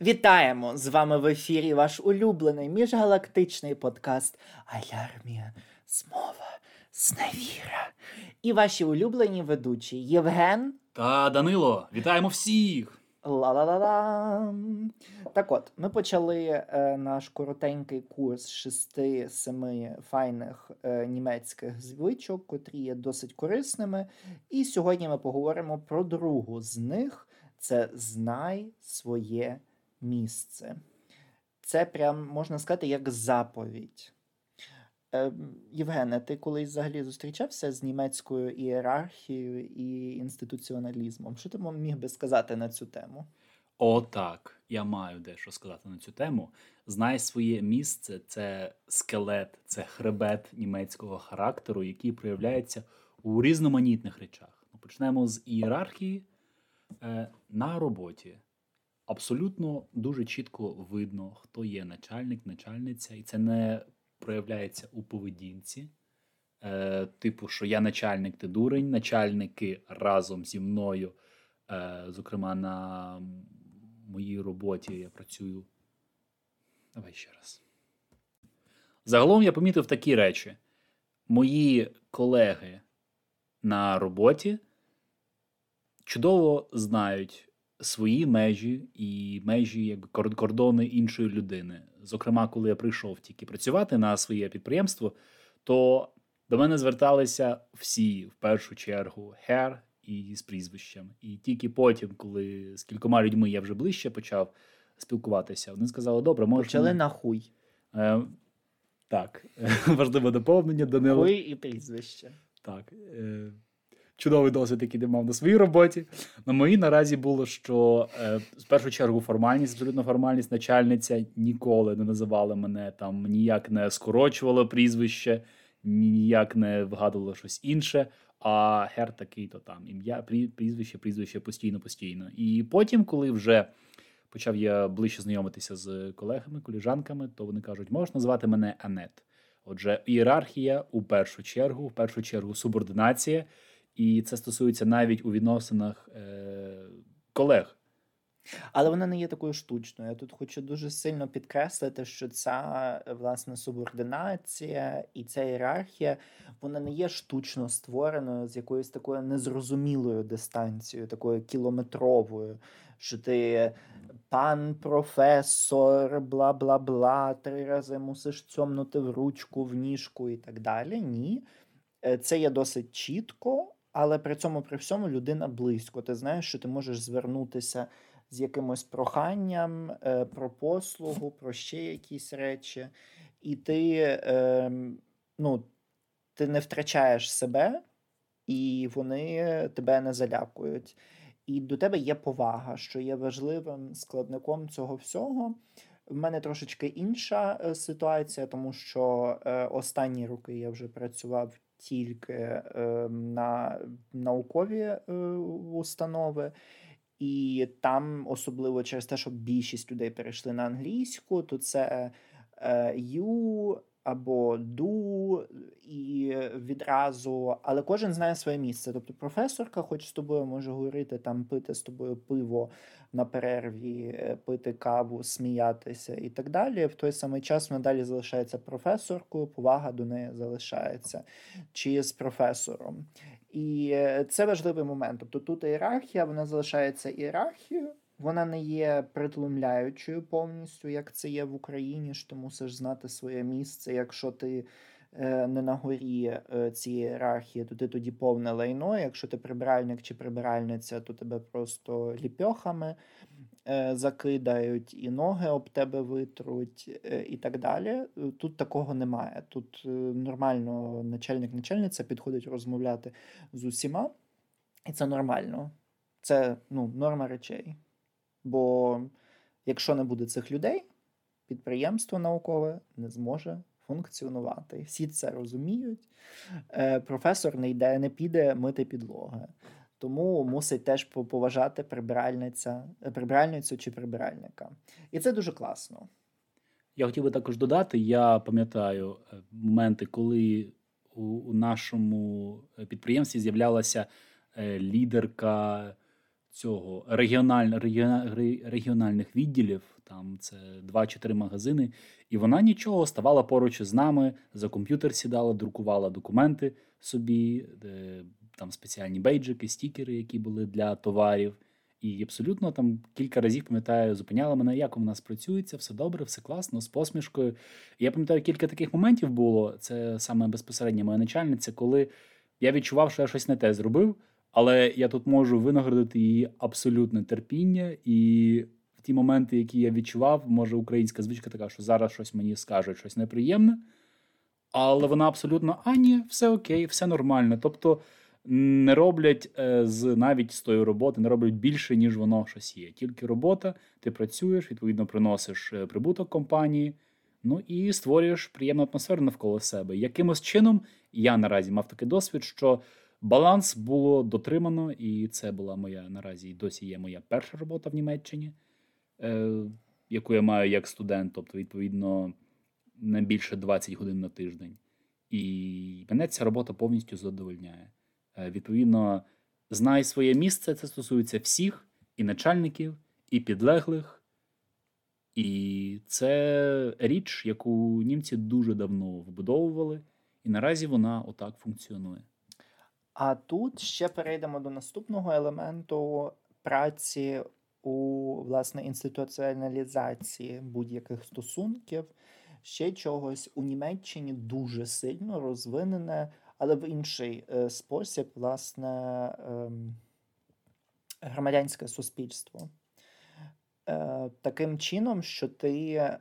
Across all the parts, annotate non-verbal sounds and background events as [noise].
Вітаємо! З вами в ефірі ваш улюблений міжгалактичний подкаст Алярмія Змова Зневіра. І ваші улюблені ведучі Євген Та Данило, вітаємо всіх! Ла-ла-ла-ла. Так от, ми почали е, наш коротенький курс шести-семи файних е, німецьких звичок, котрі є досить корисними. І сьогодні ми поговоримо про другу з них: це знай своє місце. Це прям можна сказати як заповідь. Е, Євгене, ти колись взагалі зустрічався з німецькою ієрархією і інституціоналізмом? Що ти міг би сказати на цю тему? О, так. Я маю дещо сказати на цю тему. Знай своє місце це скелет, це хребет німецького характеру, який проявляється у різноманітних речах. Ну, Почнемо з ієрархії Е, на роботі. Абсолютно дуже чітко видно, хто є начальник, начальниця, і це не проявляється у поведінці. Е, Типу, що я начальник, ти дурень, начальники разом зі мною. Е, Зокрема, на моїй роботі я працюю. Давай ще раз. Загалом я помітив такі речі. Мої колеги на роботі чудово знають свої межі і межі як кордони іншої людини. Зокрема, коли я прийшов тільки працювати на своє підприємство, то до мене зверталися всі в першу чергу хер і з прізвищем. І тільки потім, коли з кількома людьми я вже ближче почав спілкуватися, вони сказали: добре, можна. Почали на хуй. Е, Так, [laughs] важливе доповнення Данило. Хуй і прізвище. Так. Е, Чудовий досвід, який ти мав на своїй роботі. На моїй наразі було, що е, в першу чергу формальність, абсолютно формальність, начальниця ніколи не називала мене там, ніяк не скорочувала прізвище, ніяк не вгадувала щось інше. А гер такий, то там ім'я, прізвище, прізвище постійно, постійно. І потім, коли вже почав я ближче знайомитися з колегами, коліжанками, то вони кажуть, можна звати мене Анет. Отже, ієрархія у першу чергу, в першу чергу, субординація. І це стосується навіть у відносинах е, колег. Але вона не є такою штучною. Я тут хочу дуже сильно підкреслити, що ця власне субординація і ця ієрархія вона не є штучно створеною з якоюсь такою незрозумілою дистанцією, такою кілометровою, що ти пан професор, бла бла бла, три рази мусиш цьомнути в ручку, в ніжку і так далі. Ні. Е, це є досить чітко, але при цьому при всьому людина близько. Ти знаєш, що ти можеш звернутися з якимось проханням е, про послугу, про ще якісь речі, і ти, е, ну, ти не втрачаєш себе, і вони тебе не залякують. І до тебе є повага, що є важливим складником цього всього. В мене трошечки інша е, ситуація, тому що е, останні роки я вже працював тільки е, на наукові установи. І там, особливо через те, що більшість людей перейшли на англійську, то це you або do і відразу, але кожен знає своє місце. Тобто професорка, хоч з тобою може говорити, там пити з тобою пиво на перерві, е, пити каву, сміятися і так далі. В той самий час вона далі залишається професоркою, повага до неї залишається чи з професором. І е, це важливий момент. Тобто тут ієрархія, вона залишається ієрархією. Вона не є притлумляючою повністю, як це є в Україні, що ти мусиш знати своє місце. Якщо ти е, не на горі е, цієї ієрархії, то ти тоді повне лайно. Якщо ти прибиральник чи прибиральниця, то тебе просто ліпьохами е, закидають, і ноги об тебе витруть, і так далі. Тут такого немає. Тут нормально начальник-начальниця підходить розмовляти з усіма, і це нормально. Це ну, норма речей. Бо якщо не буде цих людей, підприємство наукове не зможе функціонувати. Всі це розуміють. Е, професор не йде, не піде мити підлоги. Тому мусить теж поважати прибиральниця, прибиральницю чи прибиральника. І це дуже класно. Я хотів би також додати: я пам'ятаю е, моменти, коли у, нашому підприємстві з'являлася е, лідерка цього регіональ, регіональ, регіональних відділів, там це два чи три магазини, і вона нічого ставала поруч із нами, за комп'ютер сідала, друкувала документи собі, де, там спеціальні бейджики, стікери, які були для товарів. І абсолютно там кілька разів пам'ятаю, зупиняла мене, як у нас працюється, все добре, все класно, з посмішкою. І я пам'ятаю, кілька таких моментів було. Це саме безпосередньо моя начальниця, коли я відчував, що я щось не те зробив, але я тут можу винагородити її абсолютне терпіння. І в ті моменти, які я відчував, може українська звичка така, що зараз щось мені скажуть, щось неприємне. Але вона абсолютно а ні, все окей, все нормально. Тобто не роблять е, з навіть з тої роботи, не роблять більше, ніж воно щось є. Тільки робота, ти працюєш, відповідно, приносиш е, прибуток компанії, ну і створюєш приємну атмосферу навколо себе. Якимось чином я наразі мав такий досвід, що баланс було дотримано, і це була моя наразі і досі є моя перша робота в Німеччині, е, яку я маю як студент, тобто, відповідно, не більше 20 годин на тиждень. І мене ця робота повністю задовольняє. Е, відповідно, знай своє місце. Це стосується всіх і начальників, і підлеглих. І це річ, яку німці дуже давно вбудовували, і наразі вона отак функціонує. А тут ще перейдемо до наступного елементу праці у власне інституціоналізації будь-яких стосунків. Ще чогось у Німеччині дуже сильно розвинене але в інший е, спосіб, власне, ем, громадянське суспільство. Е, таким чином, що ти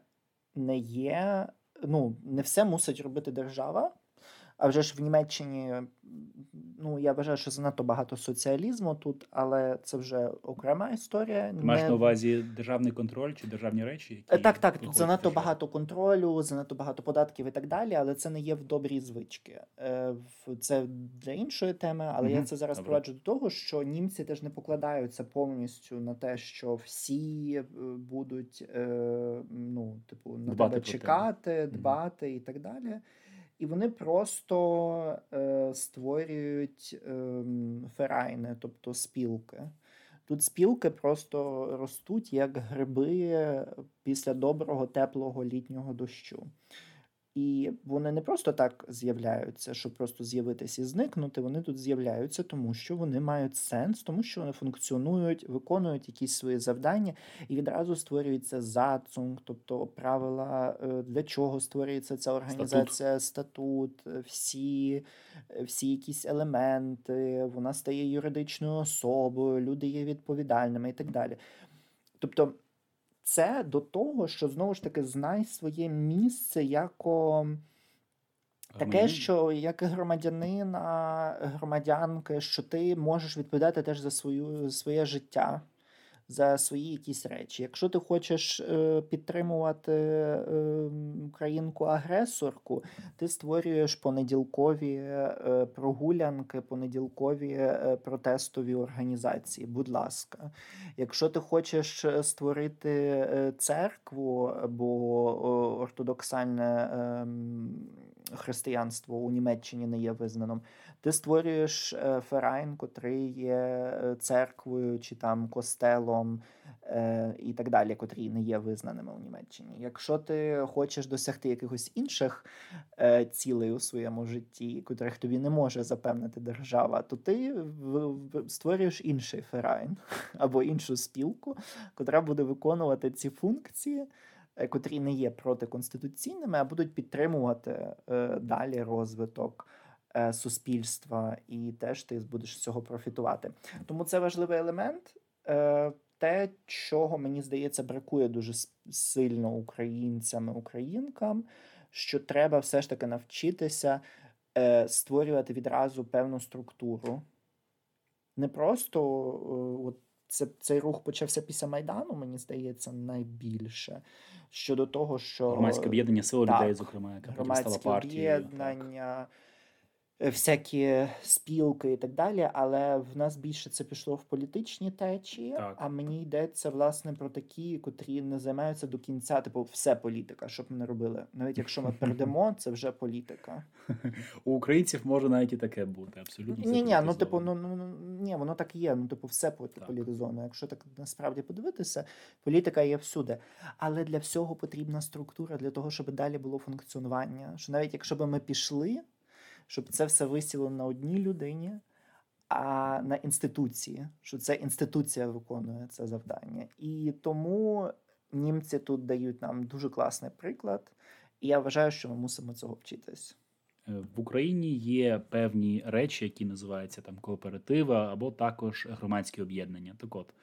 не є, ну, не все мусить робити держава. А вже ж в Німеччині, ну я вважаю, що занадто багато соціалізму тут, але це вже окрема історія. Ти маєш на увазі державний контроль чи державні речі? Які е, так, так. Тут занадто багато контролю, занадто багато податків і так далі, але це не є в добрі звички. Е, це для іншої теми, але угу. я це зараз проваджу до того, що німці теж не покладаються повністю на те, що всі е, будуть ну, типу, на дбати тебе чекати, дбати угу. і так далі. І вони просто е, створюють е, ферайни, тобто спілки. Тут спілки просто ростуть як гриби після доброго, теплого літнього дощу. І вони не просто так з'являються, щоб просто з'явитися і зникнути. Вони тут з'являються, тому що вони мають сенс, тому що вони функціонують, виконують якісь свої завдання, і відразу створюється зацунг, тобто правила е, для чого створюється ця організація, статут, статут е, всі, е, всі якісь елементи. Вона стає юридичною особою, люди є відповідальними і так далі. Тобто. Це до того, що знову ж таки знай своє місце яко таке, що як громадянина, громадянки, що ти можеш відповідати теж за свою своє життя за свої якісь речі. Якщо ти хочеш е, підтримувати е, українку-агресорку, ти створюєш понеділкові е, прогулянки, понеділкові протестові організації. Будь ласка, якщо ти хочеш створити церкву або ортодоксальне ем, християнство у Німеччині не є визнаним, ти створюєш ферайн, котрий є церквою чи там костелом е, і так далі, котрі не є визнаними у Німеччині. Якщо ти хочеш досягти якихось інших е, цілей у своєму житті, котрих тобі не може запевнити держава, то ти створюєш інший ферайн [laughs] або іншу спілку, котра буде виконувати ці функції. Е, котрі не є протиконституційними, а будуть підтримувати е, далі розвиток Е, суспільства, і теж ти будеш з цього профітувати. Тому це важливий елемент. Те, чого мені здається, бракує дуже сильно українцям і українкам, що треба все ж таки навчитися створювати відразу певну структуру. Не просто от це, цей рух почався після Майдану, мені здається, найбільше щодо того, що громадське об'єднання сил людей, зокрема, яка громадське об'єднання. Е, всякі спілки і так далі, але в нас більше це пішло в політичні течії, Так. а мені йдеться власне про такі, котрі не займаються до кінця, типу, все політика, щоб ми не робили. Навіть якщо ми передамо, [laughs] це вже політика. У українців може навіть і таке бути, абсолютно. Ні, ні, ну типу, ну, ну ні, воно так є. Ну, типу, все політизовано. Якщо так насправді подивитися, політика є всюди. Але для всього потрібна структура для того, щоб далі було функціонування. Що навіть якщо б ми пішли, щоб це все висіло на одній людині, а на інституції, що це інституція виконує це завдання. І тому німці тут дають нам дуже класний приклад, і я вважаю, що ми мусимо цього вчитись. Е, В Україні є певні речі, які називаються там кооперативи або також громадські об'єднання. Так от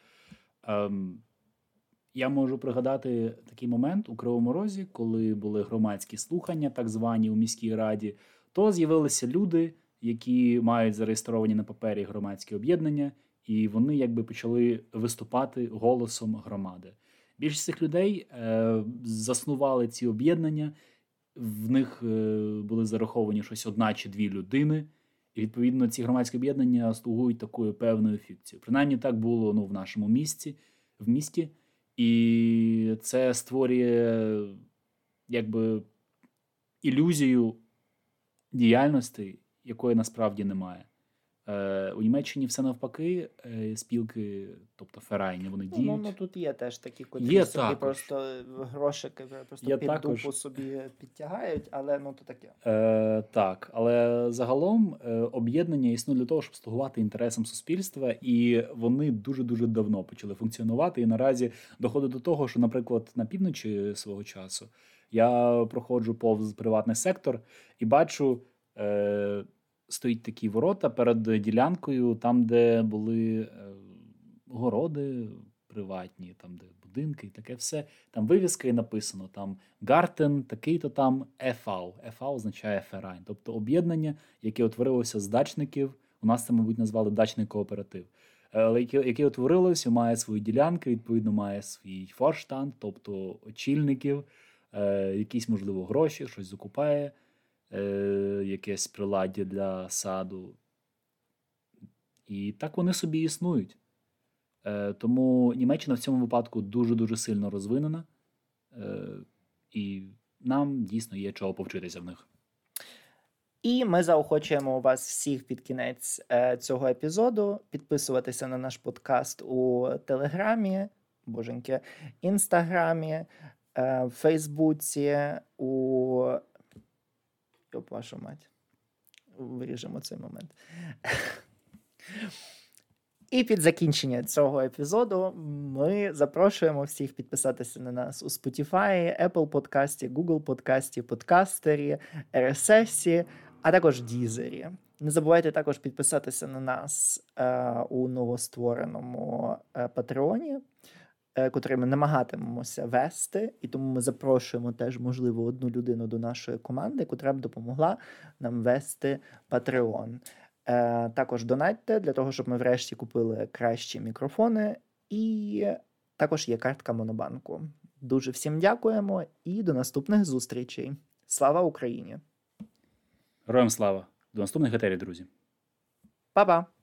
ем, я можу пригадати такий момент у Кривому Розі, коли були громадські слухання, так звані у міській раді, то з'явилися люди, які мають зареєстровані на папері громадські об'єднання, і вони якби почали виступати голосом громади. Більшість цих людей е, заснували ці об'єднання, в них е, були зараховані щось одна чи дві людини, і відповідно ці громадські об'єднання слугують такою певною фікцією. Принаймні так було ну, в нашому місті, в місті, і це створює якби ілюзію діяльності, якої насправді немає. Е, у Німеччині все навпаки, е, спілки, тобто ферайні, вони Ну, діють. ну, ну тут є теж такі, котрі Є собі також. просто грошики просто Є під також. дупу собі підтягають, але ну то таке. Е, так, але загалом е, об'єднання існує для того, щоб слугувати інтересам суспільства, і вони дуже дуже давно почали функціонувати. І наразі доходить до того, що, наприклад, на півночі свого часу я проходжу повз приватний сектор і бачу. Е, Стоїть такі ворота перед ділянкою, там, де були е, городи приватні, там, де будинки і таке все. Там вивіска і написано там Garten, такий-то там e.V. e.V. означає Verein, тобто об'єднання, яке утворилося з дачників. У нас це, мабуть, назвали дачний кооператив. Е, Але яке, утворилося, має свої ділянки, відповідно, має свій Vorstand, тобто очільників, е, якісь, можливо, гроші, щось закупає, е, якесь приладдя для саду. І так вони собі існують. Е, тому Німеччина в цьому випадку дуже-дуже сильно розвинена, е, і нам дійсно є чого повчитися в них. І ми заохочуємо вас всіх під кінець е, цього епізоду підписуватися на наш подкаст у Телеграмі, боженьки, Інстаграмі, е, Фейсбуці, у Йоп, вашу мать. Виріжемо цей момент. І під закінчення цього епізоду ми запрошуємо всіх підписатися на нас у Spotify, Apple подкасті, Google подкасті, подкастері, RSS, а також Дізері. Не забувайте також підписатися на нас е, у новоствореному е, Патреоні, котрий ми намагатимемося вести, і тому ми запрошуємо теж, можливо, одну людину до нашої команди, котра б допомогла нам вести Patreon. Е, також донатьте для того, щоб ми врешті купили кращі мікрофони, і також є картка Монобанку. Дуже всім дякуємо і до наступних зустрічей. Слава Україні! Героям слава! До наступних етерів, друзі! Па-па!